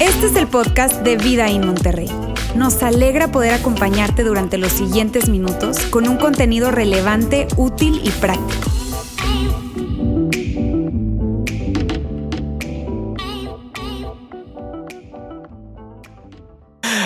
Este es el podcast de Vida en Monterrey. Nos alegra poder acompañarte durante los siguientes minutos con un contenido relevante, útil y práctico.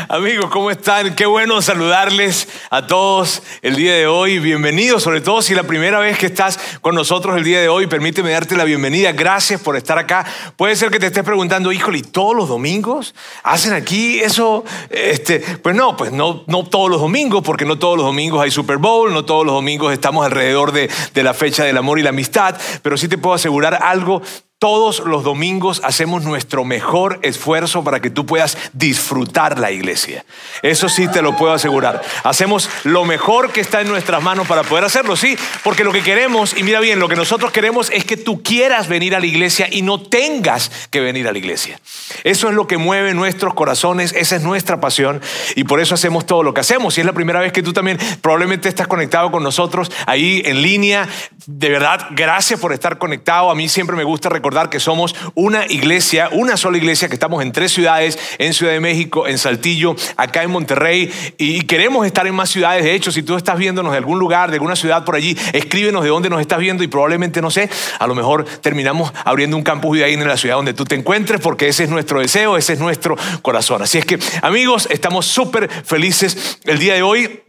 Amigos, ¿cómo están? Qué bueno saludarles a todos el día de hoy. Bienvenidos, sobre todo si es la primera vez que estás con nosotros el día de hoy. Permíteme darte la bienvenida. Gracias por estar acá. Puede ser que te estés preguntando, híjole, ¿y todos los domingos hacen aquí eso? Este, pues no, pues no, no todos los domingos, porque no todos los domingos hay Super Bowl, no todos los domingos estamos alrededor de, de la fecha del amor y la amistad, pero sí te puedo asegurar algo, todos los domingos hacemos nuestro mejor esfuerzo para que tú puedas disfrutar la iglesia. Eso sí te lo puedo asegurar. Hacemos lo mejor que está en nuestras manos para poder hacerlo, sí, porque lo que queremos, y mira bien, lo que nosotros queremos es que tú quieras venir a la iglesia y no tengas que venir a la iglesia. Eso es lo que mueve nuestros corazones, esa es nuestra pasión y por eso hacemos todo lo que hacemos. Si es la primera vez que tú también probablemente estás conectado con nosotros ahí en línea, de verdad, gracias por estar conectado. A mí siempre me gusta recordar recordar que somos una iglesia, una sola iglesia, que estamos en tres ciudades, en Ciudad de México, en Saltillo, acá en Monterrey, y queremos estar en más ciudades. De hecho, si tú estás viéndonos de algún lugar, de alguna ciudad por allí, escríbenos de dónde nos estás viendo y probablemente, no sé, a lo mejor terminamos abriendo un campus de en la ciudad donde tú te encuentres, porque ese es nuestro deseo, ese es nuestro corazón. Así es que, amigos, estamos súper felices el día de hoy.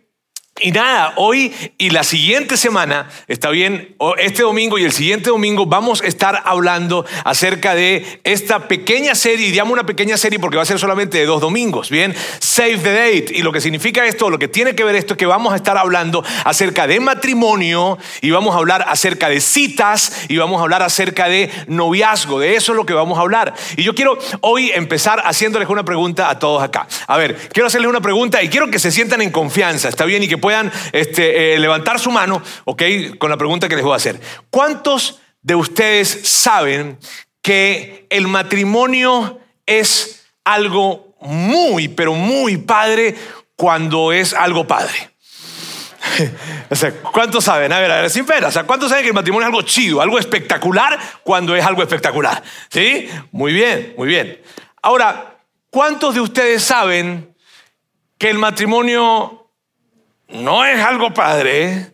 Y nada, hoy y la siguiente semana, está bien, este domingo y el siguiente domingo vamos a estar hablando acerca de esta pequeña serie, y una pequeña serie porque va a ser solamente de dos domingos, bien, Save the Date. Y lo que significa esto, lo que tiene que ver esto es que vamos a estar hablando acerca de matrimonio y vamos a hablar acerca de citas y vamos a hablar acerca de noviazgo, de eso es lo que vamos a hablar. Y yo quiero hoy empezar haciéndoles una pregunta a todos acá. A ver, quiero hacerles una pregunta y quiero que se sientan en confianza, ¿está bien? Y que puedan este, eh, levantar su mano, ¿ok? Con la pregunta que les voy a hacer. ¿Cuántos de ustedes saben que el matrimonio es algo muy, pero muy padre cuando es algo padre? O sea, ¿cuántos saben? A ver, a ver, sin pena. O sea, ¿cuántos saben que el matrimonio es algo chido, algo espectacular cuando es algo espectacular? ¿Sí? Muy bien, muy bien. Ahora, ¿cuántos de ustedes saben que el matrimonio no es algo padre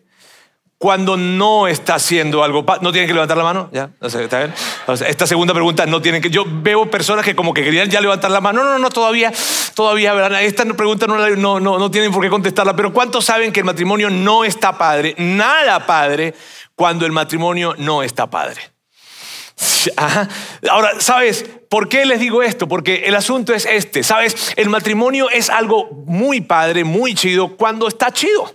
cuando no está haciendo algo padre. ¿No tienen que levantar la mano? ¿Ya? ¿Está bien? esta segunda pregunta no tienen que... Yo veo personas que como que querían ya levantar la mano. No, no, no, todavía, todavía, ¿verdad? Esta pregunta no, no, no, no tienen por qué contestarla, pero ¿cuántos saben que el matrimonio no está padre? Nada padre cuando el matrimonio no está padre. Ahora, ¿sabes por qué les digo esto? Porque el asunto es este, ¿sabes? El matrimonio es algo muy padre, muy chido, cuando está chido.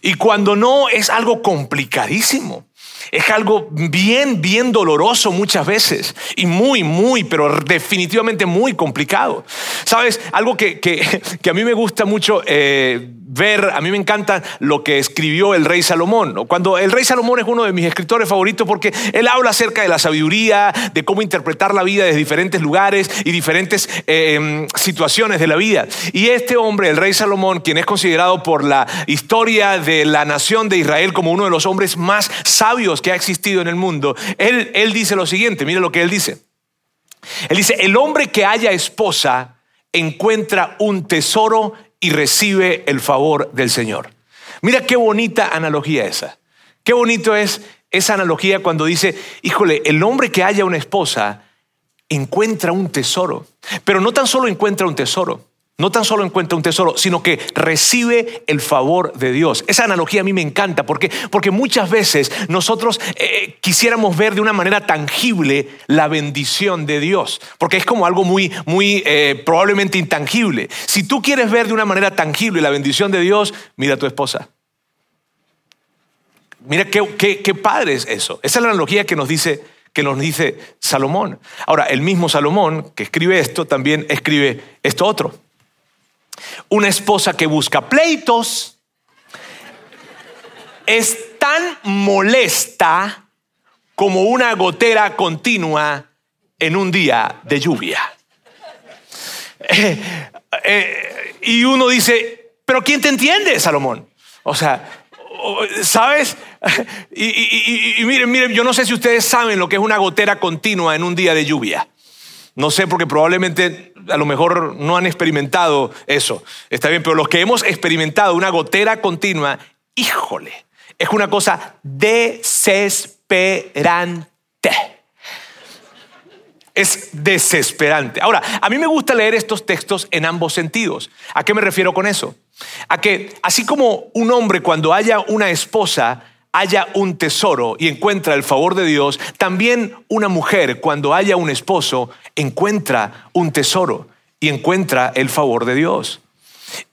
Y cuando no, es algo complicadísimo. Es algo bien, bien doloroso muchas veces y muy, muy, pero definitivamente muy complicado. ¿Sabes? Algo que, que, a mí me gusta mucho eh, ver, a mí me encanta lo que escribió el rey Salomón. Cuando el rey Salomón es uno de mis escritores favoritos porque él habla acerca de la sabiduría, de cómo interpretar la vida desde diferentes lugares y diferentes em, situaciones de la vida. Y este hombre, el rey Salomón, quien es considerado por la historia de la nación de Israel como uno de los hombres más sabios que ha existido en el mundo, él, él dice lo siguiente, mire lo que él dice. Él dice, el hombre que haya esposa encuentra un tesoro y recibe el favor del Señor. Mira qué bonita analogía esa. Qué bonito es esa analogía cuando dice, híjole, el hombre que haya una esposa encuentra un tesoro, pero no tan solo encuentra un tesoro, no tan solo encuentra un tesoro, sino que recibe el favor de Dios. Esa analogía a mí me encanta porque, porque muchas veces nosotros eh, quisiéramos ver de una manera tangible la bendición de Dios, porque es como algo muy, muy eh, probablemente intangible. Si tú quieres ver de una manera tangible la bendición de Dios, mira a tu esposa. Mira qué, qué, qué padre es eso. Esa es la analogía que nos dice que nos dice Salomón. Ahora, el mismo Salomón que escribe esto también escribe esto otro. Una esposa que busca pleitos es tan molesta como una gotera continua en un día de lluvia. Eh, eh, y uno dice, pero ¿quién te entiende, Salomón? O sea, ¿Sabes? Y, miren, miren, yo no sé si ustedes saben lo que es una gotera continua en un día de lluvia. No sé porque probablemente a lo mejor no han experimentado eso. Está bien, pero los que hemos experimentado una gotera continua, híjole, es una cosa desesperante. Es desesperante. Ahora, a mí me gusta leer estos textos en ambos sentidos. ¿A qué me refiero con eso? A que así como un hombre cuando haya una esposa haya un tesoro y encuentra el favor de Dios, también una mujer cuando haya un esposo encuentra un tesoro y encuentra el favor de Dios.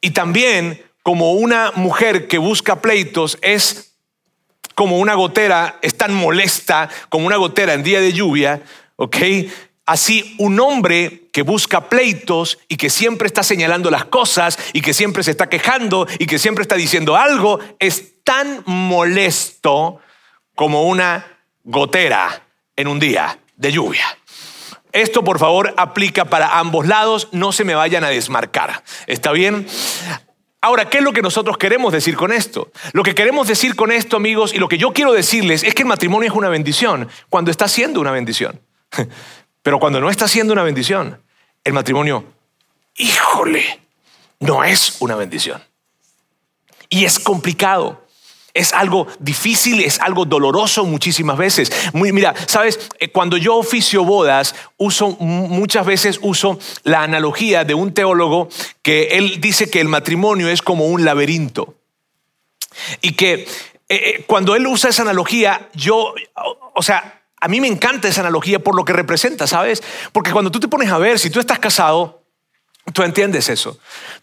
Y también como una mujer que busca pleitos es como una gotera, es tan molesta como una gotera en día de lluvia, ¿ok? Así un hombre que busca pleitos y que siempre está señalando las cosas y que siempre se está quejando y que siempre está diciendo algo es tan molesto como una gotera en un día de lluvia. Esto por favor aplica para ambos lados, no se me vayan a desmarcar. ¿Está bien? Ahora, ¿qué es lo que nosotros queremos decir con esto? Lo que queremos decir con esto, amigos, y lo que yo quiero decirles es que el matrimonio es una bendición cuando está siendo una bendición. Pero cuando no está siendo una bendición, el matrimonio, híjole, no es una bendición. Y es complicado. Es algo difícil, es algo doloroso muchísimas veces. Muy, mira, sabes, eh, cuando yo oficio bodas, uso muchas veces uso la analogía de un teólogo que él dice que el matrimonio es como un laberinto. Y que eh, eh, cuando él usa esa analogía, yo, o sea, a mí me encanta esa analogía por lo que representa, ¿sabes? Porque cuando tú te pones a ver, si tú estás casado, tú entiendes eso.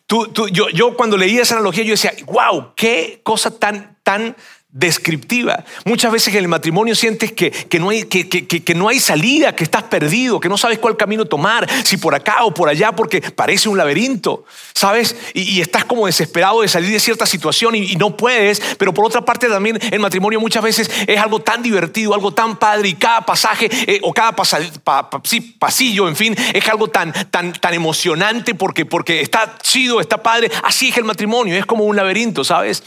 yo, yo cuando leí esa analogía, yo decía, wow, qué cosa tan, tan descriptiva. Muchas veces en el matrimonio sientes que, no hay, que, no hay salida, que estás perdido, que no sabes cuál camino tomar, si por acá o por allá, porque parece un laberinto, ¿sabes? Y, estás como desesperado de salir de cierta situación y, no puedes, pero por otra parte también el matrimonio muchas veces es algo tan divertido, algo tan padre y cada pasaje eh, o cada pasillo, en fin, es algo tan, tan, tan emocionante porque, porque está chido, está padre. Así es el matrimonio, es como un laberinto, ¿sabes?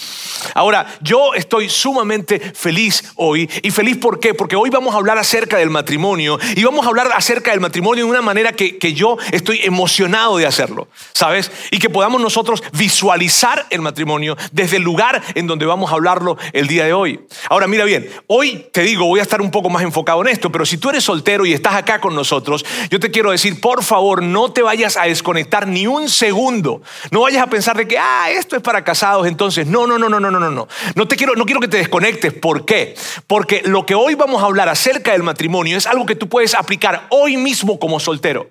Ahora, yo estoy sumamente feliz hoy. ¿Y feliz por qué? Porque hoy vamos a hablar acerca del matrimonio y vamos a hablar acerca del matrimonio de una manera que, que yo estoy emocionado de hacerlo, ¿sabes? Y que podamos nosotros visualizar el matrimonio desde el lugar en donde vamos a hablarlo el día de hoy. Ahora, mira bien, hoy te digo, voy a estar un poco más enfocado en esto, pero si tú eres soltero y estás acá con nosotros, yo te quiero decir, por favor, no te vayas a desconectar ni un segundo. No vayas a pensar de que, ah, esto es para casados, entonces, no, no, no, no, no, no, no. No te quiero, no quiero que te desconectes. ¿Por qué? Porque lo que hoy vamos a hablar acerca del matrimonio es algo que tú puedes aplicar hoy mismo como soltero.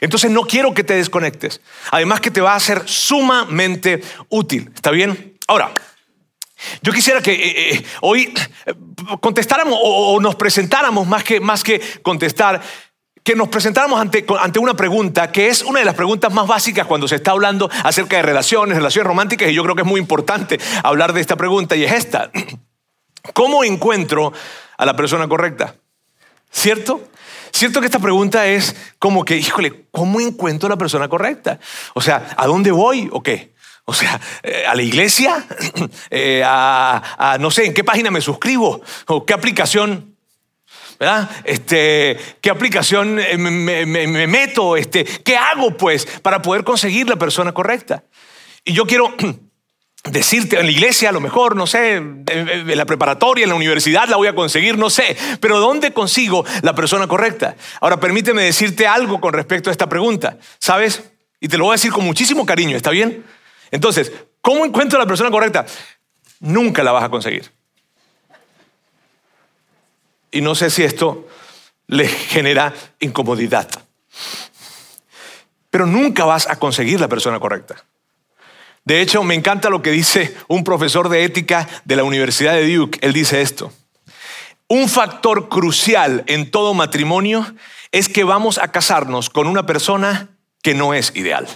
Entonces no quiero que te desconectes. Además que te va a ser sumamente útil. ¿Está bien? Ahora, yo quisiera que eh, eh, hoy eh, contestáramos o, nos presentáramos más que, más que contestar que nos presentáramos ante, ante, una pregunta que es una de las preguntas más básicas cuando se está hablando acerca de relaciones, relaciones románticas, y yo creo que es muy importante hablar de esta pregunta, y es esta. ¿Cómo encuentro a la persona correcta? ¿Cierto? Cierto que esta pregunta es como que, híjole, ¿cómo encuentro a la persona correcta? O sea, ¿a dónde voy o qué? O sea, eh, a la iglesia, eh, a, a, no sé, en qué página me suscribo o qué aplicación ¿verdad? Este, ¿Qué aplicación eh, me, meto? Este, ¿Qué hago pues para poder conseguir la persona correcta? Y yo quiero decirte, en la iglesia a lo mejor, no sé, en la preparatoria, en la universidad la voy a conseguir, no sé, pero ¿dónde consigo la persona correcta? Ahora permíteme decirte algo con respecto a esta pregunta, ¿sabes? Y te lo voy a decir con muchísimo cariño, ¿está bien? Entonces, ¿cómo encuentro la persona correcta? Nunca la vas a conseguir. Y no sé si esto le genera incomodidad. Pero nunca vas a conseguir la persona correcta. De hecho, me encanta lo que dice un profesor de ética de la Universidad de Duke. Él dice esto. Un factor crucial en todo matrimonio es que vamos a casarnos con una persona que no es ideal.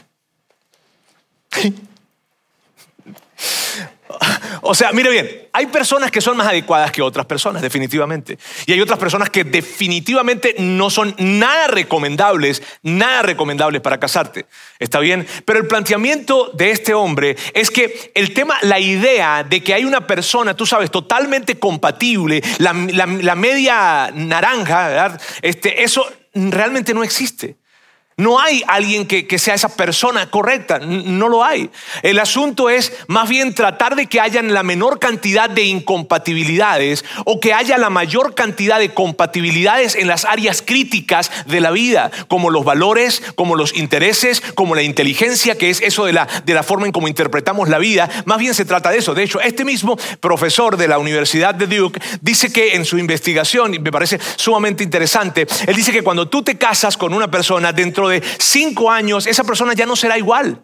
O sea, mire bien, hay personas que son más adecuadas que otras personas, definitivamente. Y hay otras personas que definitivamente no son nada recomendables, nada recomendables para casarte. ¿Está bien? Pero el planteamiento de este hombre es que el tema, la idea de que hay una persona, tú sabes, totalmente compatible, la, media naranja, ¿verdad? Este, eso realmente no existe. No hay alguien que, sea esa persona correcta, no lo hay. El asunto es más bien tratar de que hayan la menor cantidad de incompatibilidades o que haya la mayor cantidad de compatibilidades en las áreas críticas de la vida, como los valores, como los intereses, como la inteligencia, que es eso de la, de la forma en cómo interpretamos la vida. Más bien se trata de eso. De hecho, este mismo profesor de la Universidad de Duke dice que en su investigación, y me parece sumamente interesante, él dice que cuando tú te casas con una persona dentro de cinco años esa persona ya no será igual.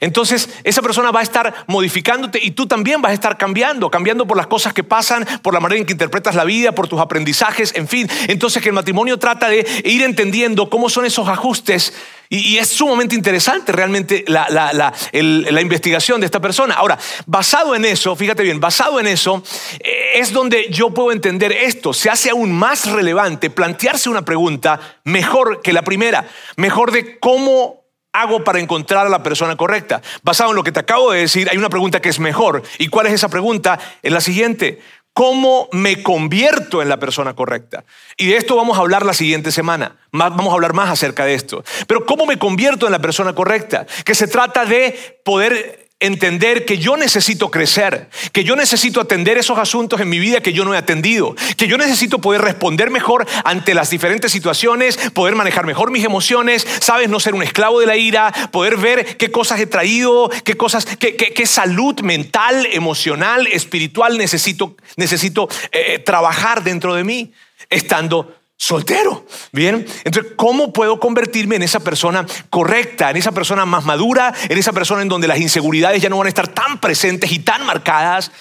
Entonces, esa persona va a estar modificándote y tú también vas a estar cambiando, cambiando por las cosas que pasan, por la manera en que interpretas la vida, por tus aprendizajes, en fin. Entonces, que el matrimonio trata de ir entendiendo cómo son esos ajustes y, es sumamente interesante realmente la, la, investigación de esta persona. Ahora, basado en eso, fíjate bien, basado en eso, eh, es donde yo puedo entender esto. Se hace aún más relevante plantearse una pregunta mejor que la primera, mejor de cómo hago para encontrar a la persona correcta? Basado en lo que te acabo de decir, hay una pregunta que es mejor. ¿Y cuál es esa pregunta? Es la siguiente. ¿Cómo me convierto en la persona correcta? Y de esto vamos a hablar la siguiente semana. Vamos a hablar más acerca de esto. Pero ¿cómo me convierto en la persona correcta? Que se trata de poder entender que yo necesito crecer, que yo necesito atender esos asuntos en mi vida que yo no he atendido, que yo necesito poder responder mejor ante las diferentes situaciones, poder manejar mejor mis emociones, sabes, no ser un esclavo de la ira, poder ver qué cosas he traído, qué cosas, qué, salud mental, emocional, espiritual necesito, necesito eh, trabajar dentro de mí, estando soltero. Bien, entonces, ¿cómo puedo convertirme en esa persona correcta, en esa persona más madura, en esa persona en donde las inseguridades ya no van a estar tan presentes y tan marcadas?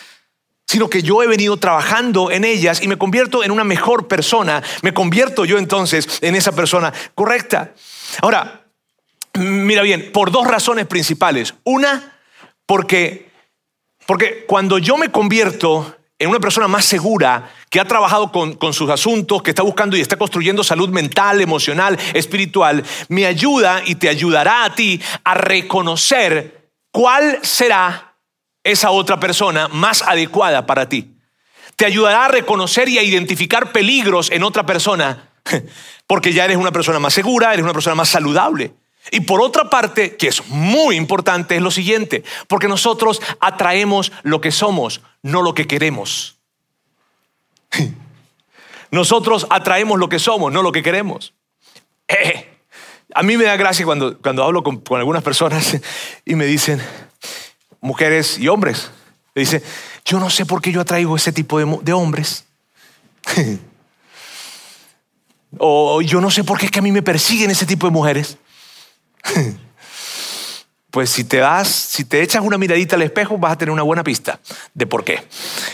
sino que yo he venido trabajando en ellas y me convierto en una mejor persona, me convierto yo entonces en esa persona correcta. Ahora, mira bien, por dos razones principales. Una, porque, porque cuando yo me convierto en una persona más segura, que ha trabajado con, sus asuntos, que está buscando y está construyendo salud mental, emocional, espiritual, me ayuda y te ayudará a ti a reconocer cuál será esa otra persona más adecuada para ti. Te ayudará a reconocer y a identificar peligros en otra persona, porque ya eres una persona más segura, eres una persona más saludable. Y por otra parte, que es muy importante, es lo siguiente, porque nosotros atraemos lo que somos, no lo que queremos. Nosotros atraemos lo que somos, no lo que queremos. Eh, a mí me da gracia cuando, cuando hablo con, algunas personas y me dicen, mujeres y hombres, me dicen, yo no sé por qué yo atraigo ese tipo de, de hombres. o yo no sé por qué es que a mí me persiguen ese tipo de mujeres. pues si te das, si te echas una miradita al espejo, vas a tener una buena pista de por qué.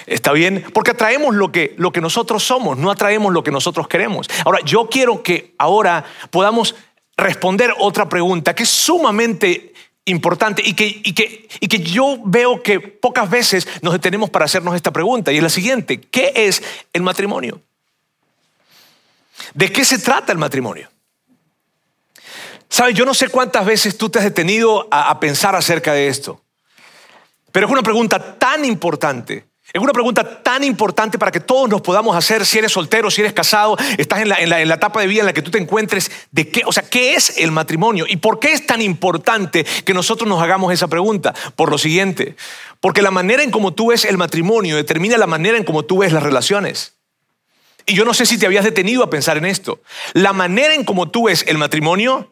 ¿Está bien? Porque atraemos lo que, lo que nosotros somos, no atraemos lo que nosotros queremos. Ahora, yo quiero que ahora podamos responder otra pregunta que es sumamente importante y que, y que, y que yo veo que pocas veces nos detenemos para hacernos esta pregunta y es la siguiente, ¿qué es el matrimonio? ¿De qué se trata el matrimonio? Sabes, yo no sé cuántas veces tú te has detenido a, pensar acerca de esto, pero es una pregunta tan importante. Es una pregunta tan importante para que todos nos podamos hacer si eres soltero, si eres casado, estás en la, en, la, en la, etapa de vida en la que tú te encuentres, de qué, o sea, ¿qué es el matrimonio? ¿Y por qué es tan importante que nosotros nos hagamos esa pregunta? Por lo siguiente, porque la manera en cómo tú ves el matrimonio determina la manera en cómo tú ves las relaciones. Y yo no sé si te habías detenido a pensar en esto. La manera en cómo tú ves el matrimonio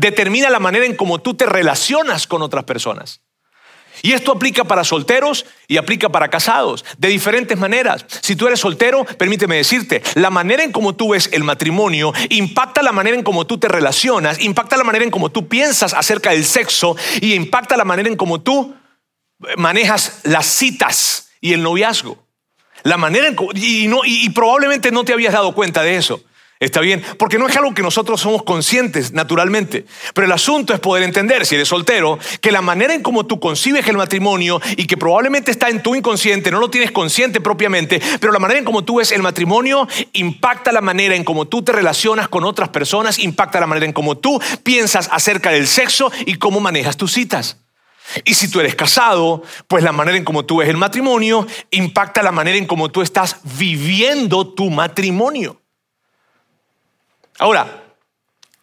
determina la manera en cómo tú te relacionas con otras personas. Y esto aplica para solteros y aplica para casados, de diferentes maneras. Si tú eres soltero, permíteme decirte, la manera en cómo tú ves el matrimonio impacta la manera en cómo tú te relacionas, impacta la manera en cómo tú piensas acerca del sexo y impacta la manera en cómo tú manejas las citas y el noviazgo. La manera en, y, y probablemente no te habías dado cuenta de eso. ¿Está bien? Porque no es algo que nosotros somos conscientes naturalmente. Pero el asunto es poder entender, si eres soltero, que la manera en cómo tú concibes el matrimonio y que probablemente está en tu inconsciente, no lo tienes consciente propiamente, pero la manera en cómo tú ves el matrimonio impacta la manera en cómo tú te relacionas con otras personas, impacta la manera en cómo tú piensas acerca del sexo y cómo manejas tus citas. Y si tú eres casado, pues la manera en cómo tú ves el matrimonio impacta la manera en cómo tú estás viviendo tu matrimonio. Ahora,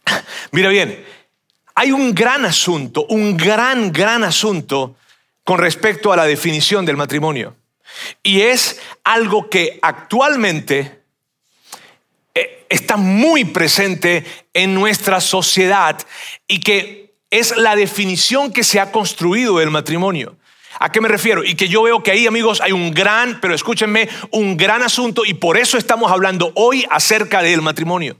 mira bien, hay un gran asunto, un gran, gran asunto con respecto a la definición del matrimonio. Y es algo que actualmente eh, está muy presente en nuestra sociedad y que es la definición que se ha construido del matrimonio. ¿A qué me refiero? Y que yo veo que ahí, amigos, hay un gran, pero escúchenme, un gran asunto y por eso estamos hablando hoy acerca del matrimonio.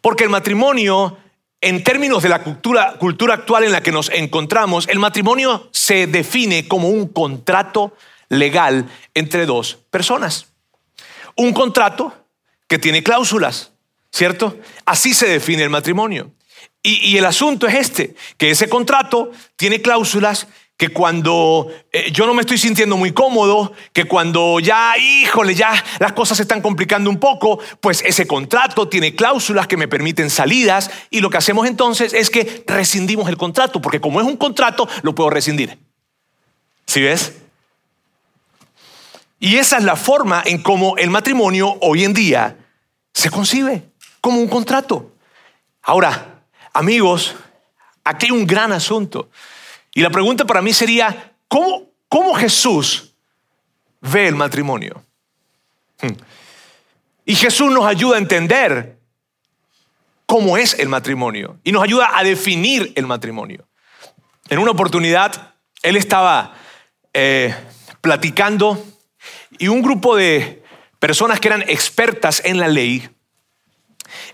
Porque el matrimonio, en términos de la cultura, cultura actual en la que nos encontramos, el matrimonio se define como un contrato legal entre dos personas. Un contrato que tiene cláusulas, ¿cierto? Así se define el matrimonio. Y, y, el asunto es este, que ese contrato tiene cláusulas que cuando eh, yo no me estoy sintiendo muy cómodo, que cuando ya, híjole, ya las cosas se están complicando un poco, pues ese contrato tiene cláusulas que me permiten salidas y lo que hacemos entonces es que rescindimos el contrato, porque como es un contrato, lo puedo rescindir. ¿Sí ves? Y esa es la forma en cómo el matrimonio hoy en día se concibe, como un contrato. Ahora, amigos, aquí hay un gran asunto. Y la pregunta para mí sería, ¿cómo, cómo Jesús ve el matrimonio? Hmm. Y Jesús nos ayuda a entender cómo es el matrimonio y nos ayuda a definir el matrimonio. En una oportunidad, él estaba eh, platicando y un grupo de personas que eran expertas en la ley,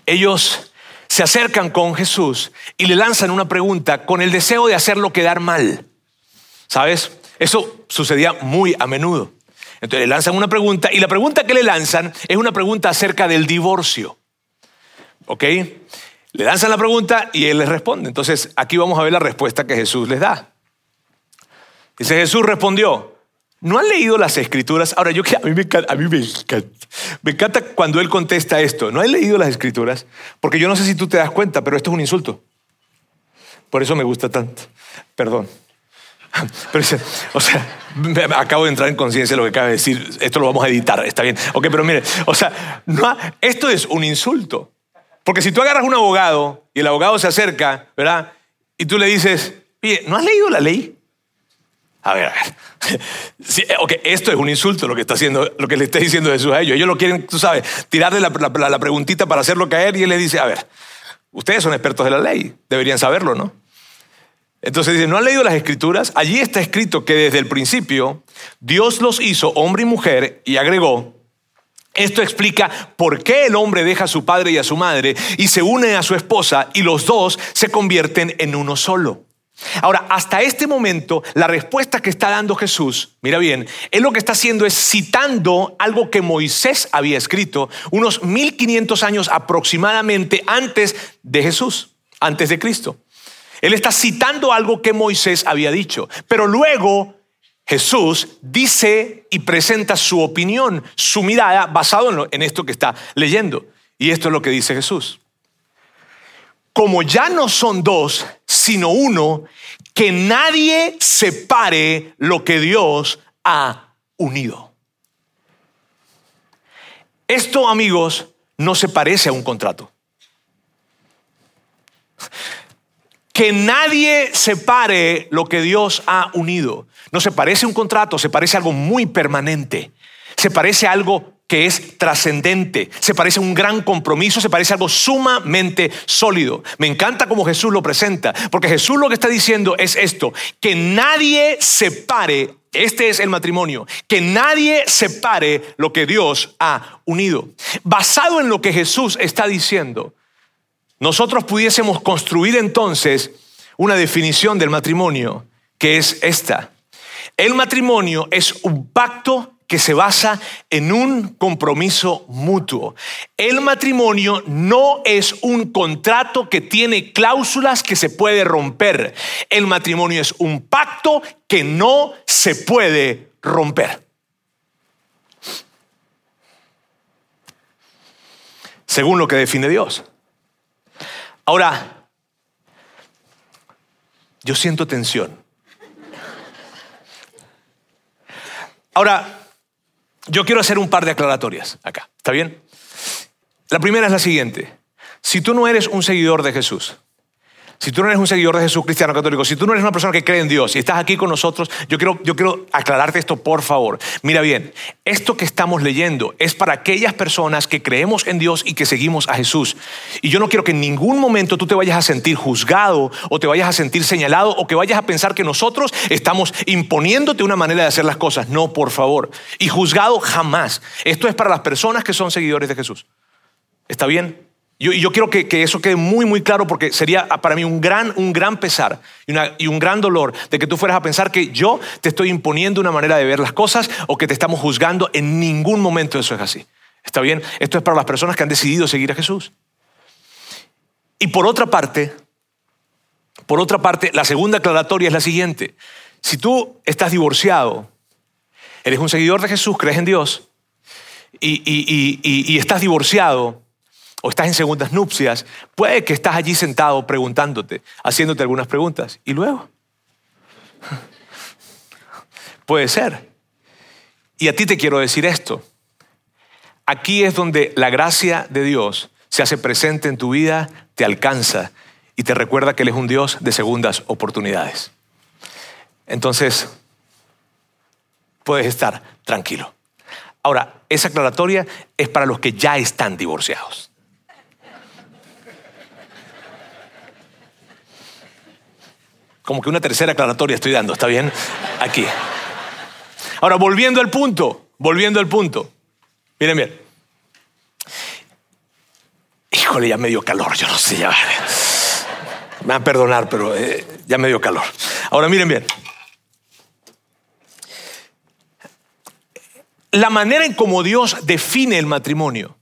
ellos se acercan con Jesús y le lanzan una pregunta con el deseo de hacerlo quedar mal. ¿Sabes? Eso sucedía muy a menudo. Entonces le lanzan una pregunta y la pregunta que le lanzan es una pregunta acerca del divorcio. ¿Ok? Le lanzan la pregunta y él les responde. Entonces aquí vamos a ver la respuesta que Jesús les da. Dice Jesús respondió, ¿No han leído las escrituras? Ahora, yo a mí, me encanta, a mí me encanta, cuando él contesta esto. ¿No han leído las escrituras? Porque yo no sé si tú te das cuenta, pero esto es un insulto. Por eso me gusta tanto. Perdón. Pero, o sea, acabo de entrar en conciencia de lo que acaba de decir. Esto lo vamos a editar, está bien. Ok, pero mire, o sea, no, esto es un insulto. Porque si tú agarras un abogado y el abogado se acerca, ¿verdad? Y tú le dices, oye, ¿no has leído la ley? A ver, a ver. Sí, okay, esto es un insulto lo que está haciendo, lo que le está diciendo Jesús a ellos. Ellos lo quieren, tú sabes, tirarle la, la, preguntita para hacerlo caer y él le dice, a ver, ustedes son expertos de la ley, deberían saberlo, ¿no? Entonces dice, ¿no han leído las escrituras? Allí está escrito que desde el principio Dios los hizo hombre y mujer y agregó, esto explica por qué el hombre deja a su padre y a su madre y se une a su esposa y los dos se convierten en uno solo. Ahora, hasta este momento, la respuesta que está dando Jesús, mira bien, él lo que está haciendo es citando algo que Moisés había escrito unos 1500 años aproximadamente antes de Jesús, antes de Cristo. Él está citando algo que Moisés había dicho, pero luego Jesús dice y presenta su opinión, su mirada basado en, esto que está leyendo. Y esto es lo que dice Jesús como ya no son dos, sino uno, que nadie separe lo que Dios ha unido. Esto, amigos, no se parece a un contrato. Que nadie separe lo que Dios ha unido. No se parece a un contrato, se parece a algo muy permanente. Se parece a algo que es trascendente, se parece a un gran compromiso, se parece a algo sumamente sólido. Me encanta como Jesús lo presenta, porque Jesús lo que está diciendo es esto, que nadie separe, este es el matrimonio, que nadie separe lo que Dios ha unido. Basado en lo que Jesús está diciendo, nosotros pudiésemos construir entonces una definición del matrimonio que es esta. El matrimonio es un pacto que se basa en un compromiso mutuo. El matrimonio no es un contrato que tiene cláusulas que se puede romper. El matrimonio es un pacto que no se puede romper. Según lo que define Dios. Ahora, yo siento tensión. Ahora, yo quiero hacer un par de aclaratorias acá. ¿Está bien? La primera es la siguiente. Si tú no eres un seguidor de Jesús, si tú no eres un seguidor de Jesús cristiano católico, si tú no eres una persona que cree en Dios y estás aquí con nosotros, yo quiero, yo quiero aclararte esto, por favor. Mira bien, esto que estamos leyendo es para aquellas personas que creemos en Dios y que seguimos a Jesús. Y yo no quiero que en ningún momento tú te vayas a sentir juzgado o te vayas a sentir señalado o que vayas a pensar que nosotros estamos imponiéndote una manera de hacer las cosas. No, por favor. Y juzgado jamás. Esto es para las personas que son seguidores de Jesús. ¿Está bien? Y yo quiero que, eso quede muy, muy claro porque sería para mí un gran, un gran pesar y, un gran dolor de que tú fueras a pensar que yo te estoy imponiendo una manera de ver las cosas o que te estamos juzgando. En ningún momento eso es así. ¿Está bien? Esto es para las personas que han decidido seguir a Jesús. Y por otra parte, por otra parte, la segunda aclaratoria es la siguiente. Si tú estás divorciado, eres un seguidor de Jesús, crees en Dios y estás divorciado, o estás en segundas nupcias, puede que estás allí sentado preguntándote, haciéndote algunas preguntas. ¿Y luego? Puede ser. Y a ti te quiero decir esto. Aquí es donde la gracia de Dios se hace presente en tu vida, te alcanza y te recuerda que Él es un Dios de segundas oportunidades. Entonces, puedes estar tranquilo. Ahora, esa aclaratoria es para los que ya están divorciados. Como que una tercera aclaratoria estoy dando, ¿está bien? Aquí. Ahora, volviendo al punto, volviendo al punto. Miren bien. Híjole, ya me dio calor, yo no sé, ya. Me van a perdonar, pero eh, ya me dio calor. Ahora, miren bien. La manera en cómo Dios define el matrimonio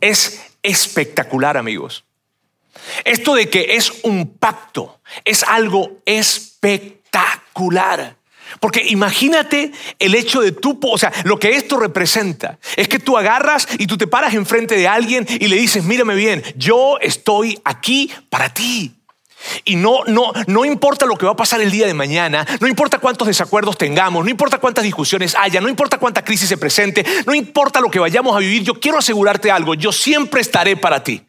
es espectacular, amigos. Esto de que es un pacto es algo espectacular. Porque imagínate el hecho de tú, o sea, lo que esto representa es que tú agarras y tú te paras enfrente de alguien y le dices, mírame bien, yo estoy aquí para ti. Y no, no, no importa lo que va a pasar el día de mañana, no importa cuántos desacuerdos tengamos, no importa cuántas discusiones haya, no importa cuánta crisis se presente, no importa lo que vayamos a vivir, yo quiero asegurarte algo, yo siempre estaré para ti.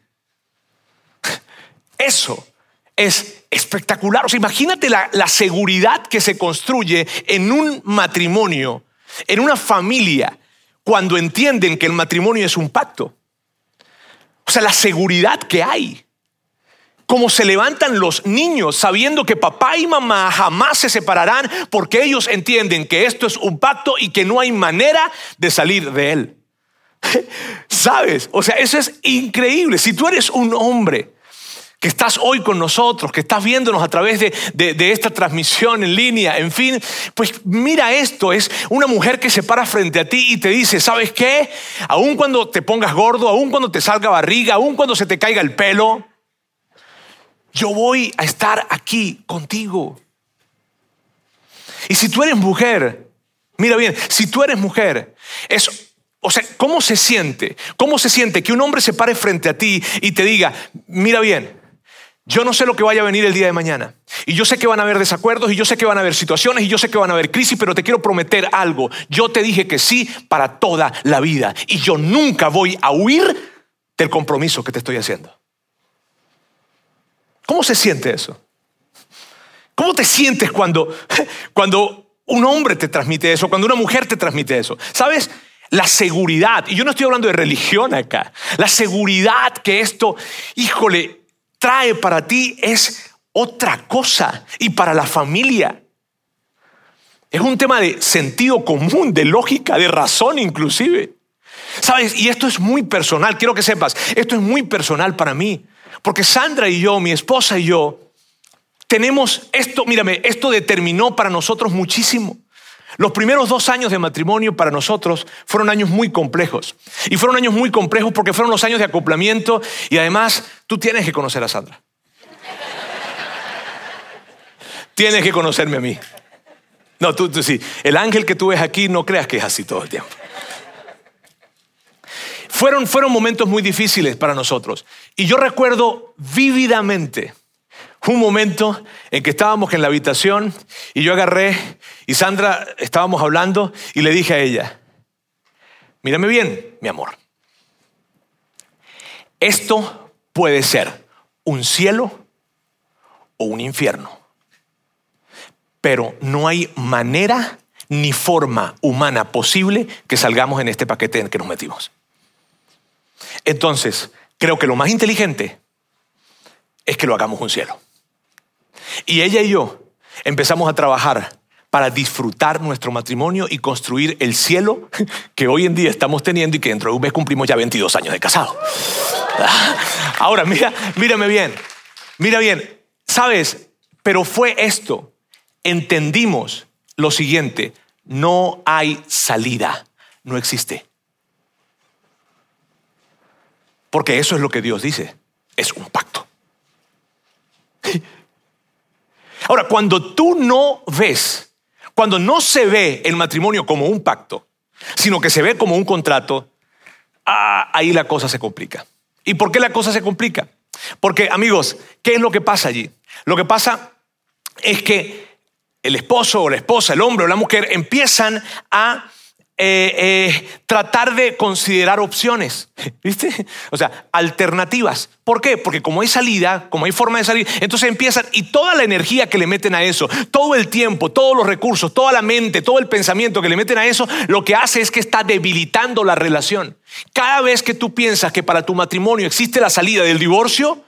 Eso es espectacular. O sea, imagínate la, seguridad que se construye en un matrimonio, en una familia, cuando entienden que el matrimonio es un pacto. O sea, la seguridad que hay. Cómo se levantan los niños sabiendo que papá y mamá jamás se separarán porque ellos entienden que esto es un pacto y que no hay manera de salir de él. ¿Sabes? O sea, eso es increíble. Si tú eres un hombre que estás hoy con nosotros, que estás viéndonos a través de, esta transmisión en línea, en fin, pues mira esto, es una mujer que se para frente a ti y te dice, ¿sabes qué? Aun cuando te pongas gordo, aun cuando te salga barriga, aun cuando se te caiga el pelo, yo voy a estar aquí contigo. Y si tú eres mujer, mira bien, si tú eres mujer, es o sea, ¿cómo se siente? ¿Cómo se siente que un hombre se pare frente a ti y te diga, mira bien, yo no sé lo que vaya a venir el día de mañana. Y yo sé que van a haber desacuerdos y yo sé que van a haber situaciones y yo sé que van a haber crisis, pero te quiero prometer algo. Yo te dije que sí para toda la vida y yo nunca voy a huir del compromiso que te estoy haciendo. ¿Cómo se siente eso? ¿Cómo te sientes cuando, cuando un hombre te transmite eso, cuando una mujer te transmite eso? ¿Sabes? La seguridad, y yo no estoy hablando de religión acá, la seguridad que esto, híjole, trae para ti es otra cosa y para la familia. Es un tema de sentido común, de lógica, de razón inclusive. ¿Sabes? Y esto es muy personal, quiero que sepas, esto es muy personal para mí. Porque Sandra y yo, mi esposa y yo, tenemos esto, mírame, esto determinó para nosotros muchísimo. Los primeros dos años de matrimonio para nosotros fueron años muy complejos. Y fueron años muy complejos porque fueron los años de acoplamiento y además tú tienes que conocer a Sandra. tienes que conocerme a mí. No, tú, tú sí. El ángel que tú ves aquí no creas que es así todo el tiempo. Fueron, fueron momentos muy difíciles para nosotros. Y yo recuerdo vívidamente un momento en que estábamos en la habitación y yo agarré y Sandra estábamos hablando y le dije a ella, mírame bien, mi amor, esto puede ser un cielo o un infierno, pero no hay manera ni forma humana posible que salgamos en este paquete en que nos metimos. Entonces, creo que lo más inteligente es que lo hagamos un cielo. Y ella y yo empezamos a trabajar para disfrutar nuestro matrimonio y construir el cielo que hoy en día estamos teniendo y que dentro de un mes cumplimos ya 22 años de casado. Ahora, mira, mírame bien, mira bien, sabes, pero fue esto, entendimos lo siguiente, no hay salida, no existe. Porque eso es lo que Dios dice, es un pacto. Ahora, cuando tú no ves, cuando no se ve el matrimonio como un pacto, sino que se ve como un contrato, ah, ahí la cosa se complica. ¿Y por qué la cosa se complica? Porque, amigos, ¿qué es lo que pasa allí? Lo que pasa es que el esposo o la esposa, el hombre o la mujer empiezan a eh, eh, tratar de considerar opciones, ¿viste? O sea, alternativas. ¿Por qué? Porque como hay salida, como hay forma de salir, entonces empiezan y toda la energía que le meten a eso, todo el tiempo, todos los recursos, toda la mente, todo el pensamiento que le meten a eso, lo que hace es que está debilitando la relación. Cada vez que tú piensas que para tu matrimonio existe la salida del divorcio,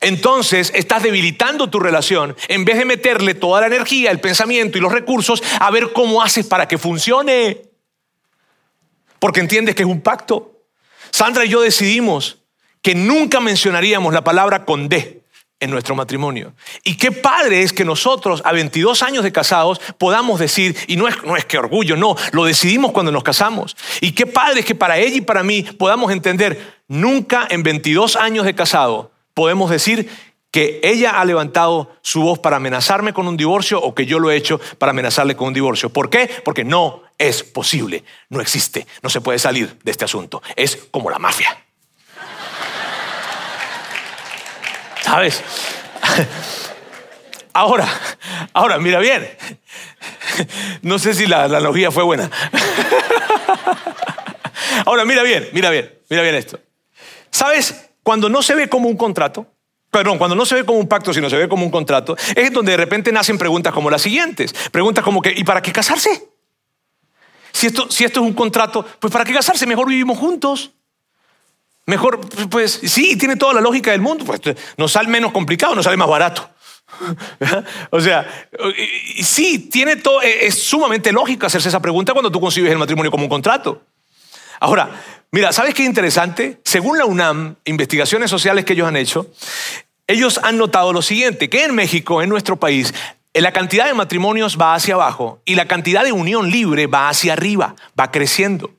entonces estás debilitando tu relación en vez de meterle toda la energía, el pensamiento y los recursos a ver cómo haces para que funcione porque entiendes que es un pacto. Sandra y yo decidimos que nunca mencionaríamos la palabra con D en nuestro matrimonio. Y qué padre es que nosotros a 22 años de casados podamos decir, y no es, no es que orgullo, no, lo decidimos cuando nos casamos. Y qué padre es que para ella y para mí podamos entender, nunca en 22 años de casado podemos decir que ella ha levantado su voz para amenazarme con un divorcio o que yo lo he hecho para amenazarle con un divorcio. ¿Por qué? Porque no es posible, no existe, no se puede salir de este asunto. Es como la mafia. ¿Sabes? Ahora, ahora, mira bien. No sé si la, analogía fue buena. Ahora, mira bien, mira bien, mira bien esto. ¿Sabes? Cuando no se ve como un contrato, perdón, cuando no se ve como un pacto, sino se ve como un contrato, es donde de repente nacen preguntas como las siguientes. Preguntas como que, ¿y para qué casarse? Si esto, si esto es un contrato, pues ¿para qué casarse? Mejor vivimos juntos. Mejor, pues sí, tiene toda la lógica del mundo. Pues nos sale menos complicado, nos sale más barato. o sea, sí, tiene todo, es sumamente lógico hacerse esa pregunta cuando tú concibes el matrimonio como un contrato. Ahora, mira, ¿sabes qué interesante? Según la UNAM, investigaciones sociales que ellos han hecho, ellos han notado lo siguiente, que en México, en nuestro país, la cantidad de matrimonios va hacia abajo y la cantidad de unión libre va hacia arriba, va creciendo.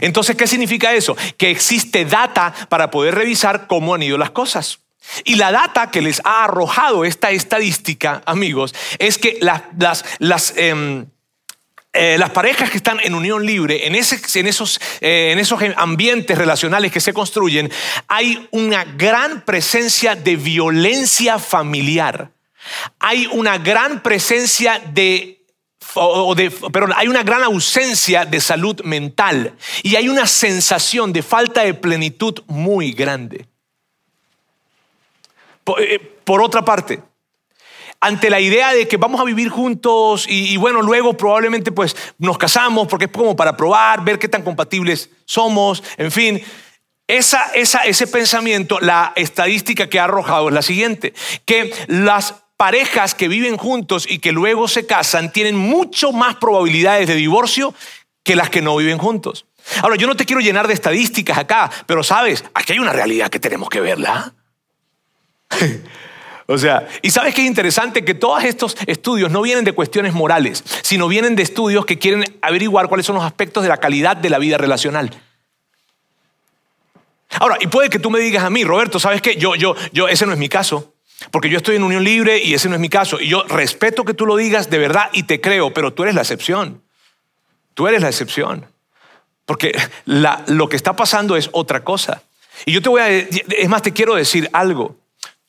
Entonces, ¿qué significa eso? Que existe data para poder revisar cómo han ido las cosas. Y la data que les ha arrojado esta estadística, amigos, es que las, las, las em, eh, las parejas que están en unión libre, en, esos, eh, en esos ambientes relacionales que se construyen, hay una gran presencia de violencia familiar. Hay una gran presencia de perdón, hay una gran ausencia de salud mental y hay una sensación de falta de plenitud muy grande. por eh, otra parte, ante la idea de que vamos a vivir juntos y, bueno, luego probablemente pues nos casamos porque es como para probar, ver qué tan compatibles somos, en fin. Esa, esa, ese pensamiento, la estadística que ha arrojado es la siguiente, que las parejas que viven juntos y que luego se casan tienen mucho más probabilidades de divorcio que las que no viven juntos. Ahora, yo no te quiero llenar de estadísticas acá, pero sabes, aquí hay una realidad que tenemos que verla. O sea, y sabes que es interesante que todos estos estudios no vienen de cuestiones morales, sino vienen de estudios que quieren averiguar cuáles son los aspectos de la calidad de la vida relacional. Ahora, y puede que tú me digas a mí, Roberto, ¿sabes qué? Yo, yo, yo, ese no es mi caso. Porque yo estoy en unión libre y ese no es mi caso. Y yo respeto que tú lo digas de verdad y te creo, pero tú eres la excepción. Tú eres la excepción. Porque lo que está pasando es otra cosa. Y yo te voy a, es más, te quiero decir algo.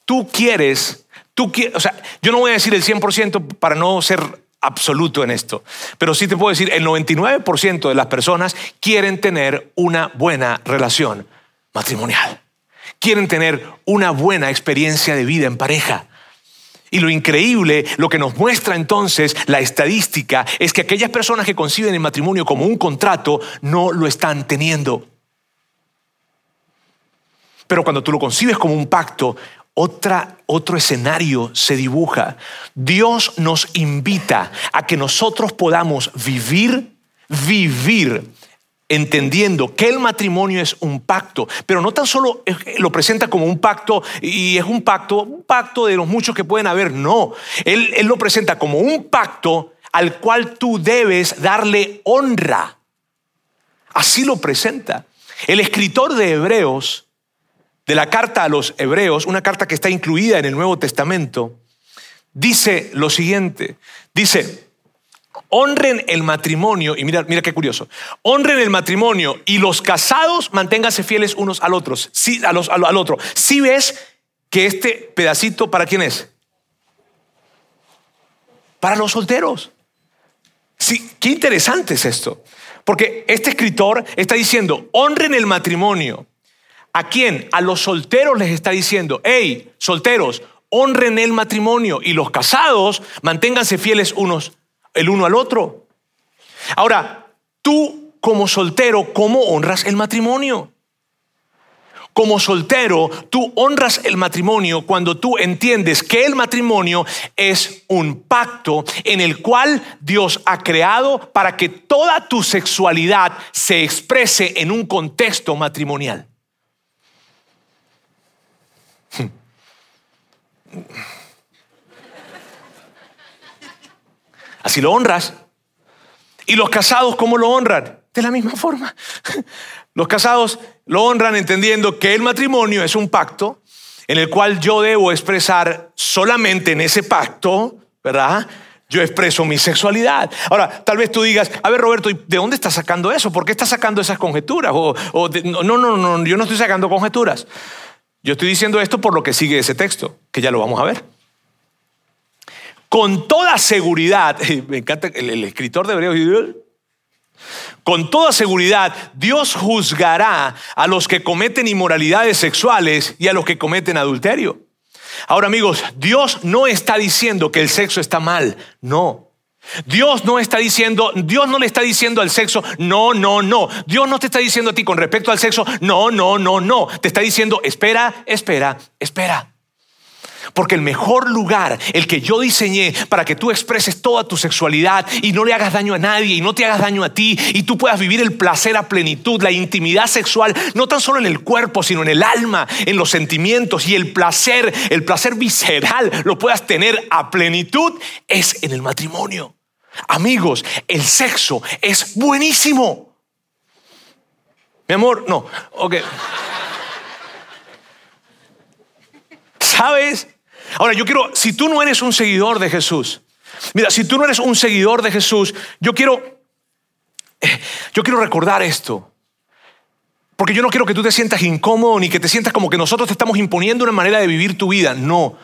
Tú quieres, tú quieres, o sea, yo no voy a decir el 100% para no ser absoluto en esto, pero sí te puedo decir, el 99% de las personas quieren tener una buena relación matrimonial. Quieren tener una buena experiencia de vida en pareja. Y lo increíble, lo que nos muestra entonces la estadística, es que aquellas personas que conciben el matrimonio como un contrato no lo están teniendo. Pero cuando tú lo concibes como un pacto, otra, otro escenario se dibuja. Dios nos invita a que nosotros podamos vivir, vivir entendiendo que el matrimonio es un pacto, pero no tan solo lo presenta como un pacto y es un pacto, un pacto de los muchos que pueden haber, no, él, él lo presenta como un pacto al cual tú debes darle honra. Así lo presenta. El escritor de Hebreos, de la carta a los Hebreos, una carta que está incluida en el Nuevo Testamento, dice lo siguiente, dice, honren el matrimonio, y mira, mira qué curioso, honren el matrimonio y los casados manténganse fieles unos al otro, sí, a los, al, otro. Si ves que este pedacito, ¿para quién es? Para los solteros. Sí, qué interesante es esto. Porque este escritor está diciendo, honren el matrimonio. ¿A quién? A los solteros les está diciendo, hey, solteros, honren el matrimonio y los casados manténganse fieles unos el uno al otro. Ahora, tú como soltero, ¿cómo honras el matrimonio? Como soltero, tú honras el matrimonio cuando tú entiendes que el matrimonio es un pacto en el cual Dios ha creado para que toda tu sexualidad se exprese en un contexto matrimonial. Así lo honras. ¿Y los casados cómo lo honran? De la misma forma. Los casados lo honran entendiendo que el matrimonio es un pacto en el cual yo debo expresar solamente en ese pacto, ¿verdad? Yo expreso mi sexualidad. Ahora, tal vez tú digas, a ver Roberto, ¿de dónde estás sacando eso? ¿Por qué estás sacando esas conjeturas? O, no, no, no, yo no estoy sacando conjeturas. Yo estoy diciendo esto por lo que sigue ese texto, que ya lo vamos a ver con toda seguridad, me encanta el, escritor de Hebreos, con toda seguridad Dios juzgará a los que cometen inmoralidades sexuales y a los que cometen adulterio. Ahora amigos, Dios no está diciendo que el sexo está mal, no. Dios no está diciendo, Dios no le está diciendo al sexo, no, no, no. Dios no te está diciendo a ti con respecto al sexo, no, no, no, no. Te está diciendo, espera, espera, espera. Porque el mejor lugar, el que yo diseñé para que tú expreses toda tu sexualidad y no le hagas daño a nadie y no te hagas daño a ti y tú puedas vivir el placer a plenitud, la intimidad sexual, no tan solo en el cuerpo, sino en el alma, en los sentimientos y el placer, el placer visceral lo puedas tener a plenitud, es en el matrimonio. Amigos, el sexo es buenísimo. Mi amor, no, ok. ¿Sabes? Ahora, yo quiero, si tú no eres un seguidor de Jesús, mira, si tú no eres un seguidor de Jesús, yo quiero, eh, yo quiero recordar esto. Porque yo no quiero que tú te sientas incómodo ni que te sientas como que nosotros te estamos imponiendo una manera de vivir tu vida. No.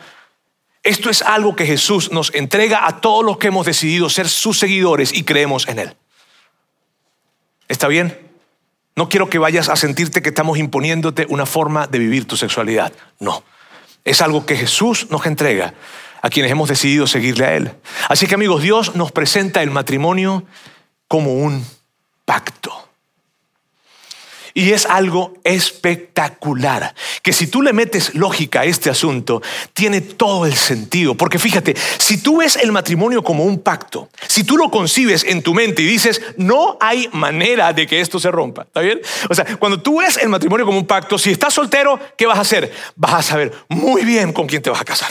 Esto es algo que Jesús nos entrega a todos los que hemos decidido ser sus seguidores y creemos en Él. ¿Está bien? No quiero que vayas a sentirte que estamos imponiéndote una forma de vivir tu sexualidad. No. Es algo que Jesús nos entrega a quienes hemos decidido seguirle a Él. Así que amigos, Dios nos presenta el matrimonio como un pacto. Y es algo espectacular, que si tú le metes lógica a este asunto, tiene todo el sentido. Porque fíjate, si tú ves el matrimonio como un pacto, si tú lo concibes en tu mente y dices, no hay manera de que esto se rompa, ¿está bien? O sea, cuando tú ves el matrimonio como un pacto, si estás soltero, ¿qué vas a hacer? Vas a saber muy bien con quién te vas a casar.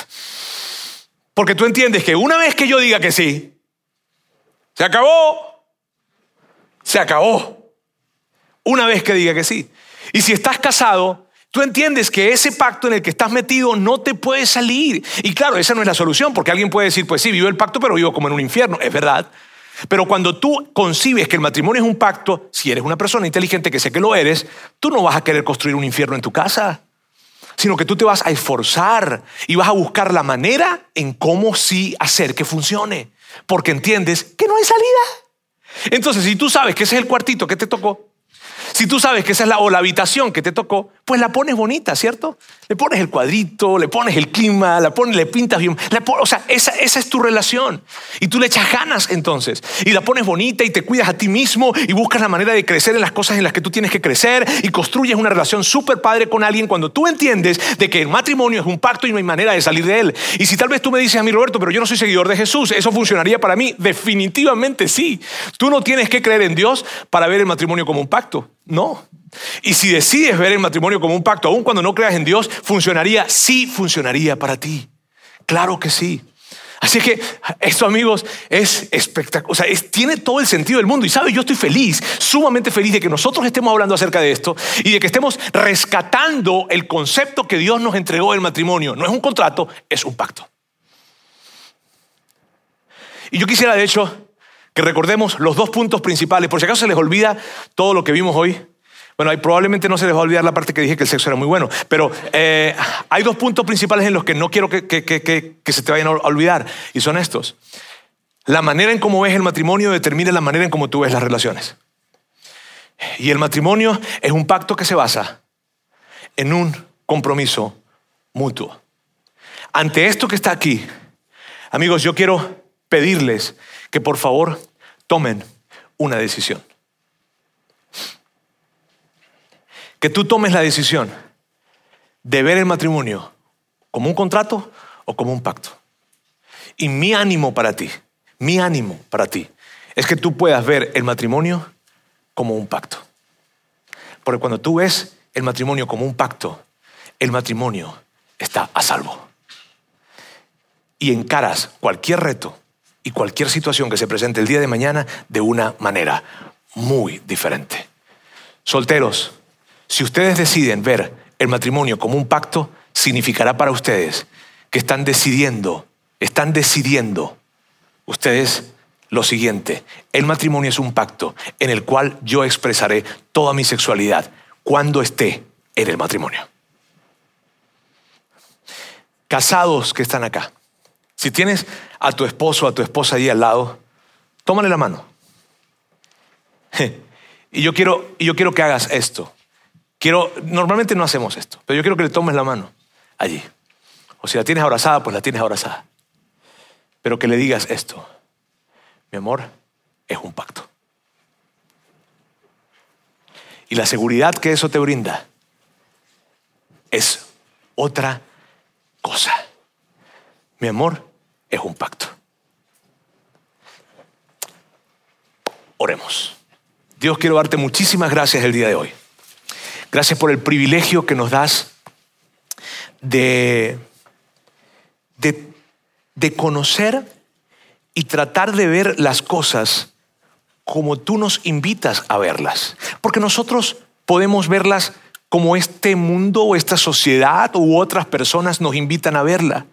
Porque tú entiendes que una vez que yo diga que sí, se acabó, se acabó una vez que diga que sí. Y si estás casado, tú entiendes que ese pacto en el que estás metido no te puede salir. Y claro, esa no es la solución, porque alguien puede decir, pues sí, vivo el pacto, pero vivo como en un infierno. Es verdad. Pero cuando tú concibes que el matrimonio es un pacto, si eres una persona inteligente, que sé que lo eres, tú no vas a querer construir un infierno en tu casa, sino que tú te vas a esforzar y vas a buscar la manera en cómo sí hacer que funcione, porque entiendes que no hay salida. Entonces, si tú sabes que ese es el cuartito que te tocó, si tú sabes que esa es la, o la habitación que te tocó, pues la pones bonita, ¿cierto? Le pones el cuadrito, le pones el clima, la pones, le pintas bien. o sea, esa, esa es tu relación. Y tú le echas ganas entonces. Y la pones bonita y te cuidas a ti mismo y buscas la manera de crecer en las cosas en las que tú tienes que crecer y construyes una relación súper padre con alguien cuando tú entiendes de que el matrimonio es un pacto y no hay manera de salir de él. Y si tal vez tú me dices a mí, Roberto, pero yo no soy seguidor de Jesús, ¿eso funcionaría para mí? Definitivamente sí. Tú no tienes que creer en Dios para ver el matrimonio como un pacto. No. Y si decides ver el matrimonio como un pacto, aun cuando no creas en Dios, funcionaría, sí funcionaría para ti. Claro que sí. Así que esto, amigos, es espectacular. O sea, tiene todo el sentido del mundo. Y sabes, yo estoy feliz, sumamente feliz de que nosotros estemos hablando acerca de esto y de que estemos rescatando el concepto que Dios nos entregó del matrimonio. No es un contrato, es un pacto. Y yo quisiera, de hecho, que recordemos los dos puntos principales. Por si acaso se les olvida todo lo que vimos hoy. Bueno, ahí probablemente no se les va a olvidar la parte que dije que el sexo era muy bueno, pero eh, hay dos puntos principales en los que no quiero que, que, se te vayan a olvidar, y son estos. La manera en cómo ves el matrimonio determina la manera en cómo tú ves las relaciones. Y el matrimonio es un pacto que se basa en un compromiso mutuo. Ante esto que está aquí, amigos, yo quiero pedirles que por favor tomen una decisión. Que tú tomes la decisión de ver el matrimonio como un contrato o como un pacto. Y mi ánimo para ti, mi ánimo para ti, es que tú puedas ver el matrimonio como un pacto. Porque cuando tú ves el matrimonio como un pacto, el matrimonio está a salvo. Y encaras cualquier reto y cualquier situación que se presente el día de mañana de una manera muy diferente. Solteros, si ustedes deciden ver el matrimonio como un pacto, significará para ustedes que están decidiendo, están decidiendo ustedes lo siguiente, el matrimonio es un pacto en el cual yo expresaré toda mi sexualidad cuando esté en el matrimonio. Casados que están acá, si tienes a tu esposo o a tu esposa ahí al lado, tómale la mano. Y yo quiero, yo quiero que hagas esto. Quiero, normalmente no hacemos esto, pero yo quiero que le tomes la mano allí. O si la tienes abrazada, pues la tienes abrazada. Pero que le digas esto. Mi amor, es un pacto. Y la seguridad que eso te brinda es otra cosa. Mi amor, es un pacto. Oremos. Dios, quiero darte muchísimas gracias el día de hoy. Gracias por el privilegio que nos das de, de, conocer y tratar de ver las cosas como tú nos invitas a verlas. Porque nosotros podemos verlas como este mundo o esta sociedad u otras personas nos invitan a verla.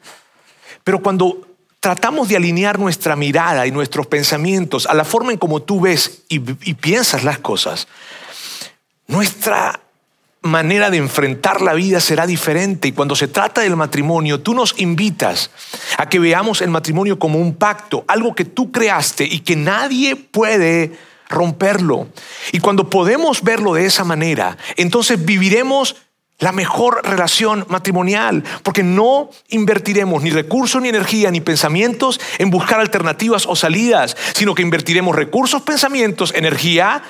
Pero cuando tratamos de alinear nuestra mirada y nuestros pensamientos a la forma en como tú ves y, piensas las cosas, nuestra manera de enfrentar la vida será diferente. Y cuando se trata del matrimonio, tú nos invitas a que veamos el matrimonio como un pacto, algo que tú creaste y que nadie puede romperlo. Y cuando podemos verlo de esa manera, entonces viviremos la mejor relación matrimonial, porque no invertiremos ni recursos, ni energía, ni pensamientos en buscar alternativas o salidas, sino que invertiremos recursos, pensamientos, energía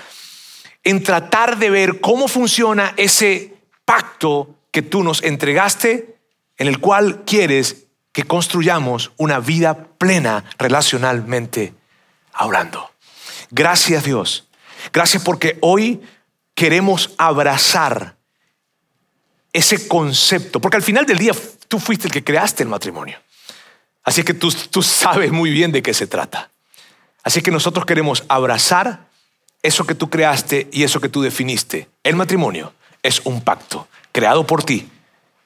en tratar de ver cómo funciona ese pacto que tú nos entregaste, en el cual quieres que construyamos una vida plena relacionalmente hablando. Gracias Dios. Gracias porque hoy queremos abrazar ese concepto, porque al final del día tú fuiste el que creaste el matrimonio. Así que tú, tú sabes muy bien de qué se trata. Así que nosotros queremos abrazar eso que tú creaste y eso que tú definiste. El matrimonio es un pacto creado por ti,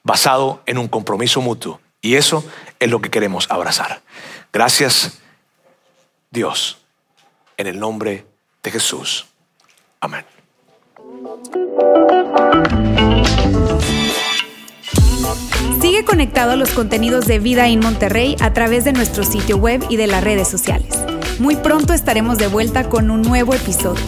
basado en un compromiso mutuo. Y eso es lo que queremos abrazar. Gracias, Dios, en el nombre de Jesús. Amén. Sigue conectado a los contenidos de Vida en Monterrey a través de nuestro sitio web y de las redes sociales. Muy pronto estaremos de vuelta con un nuevo episodio.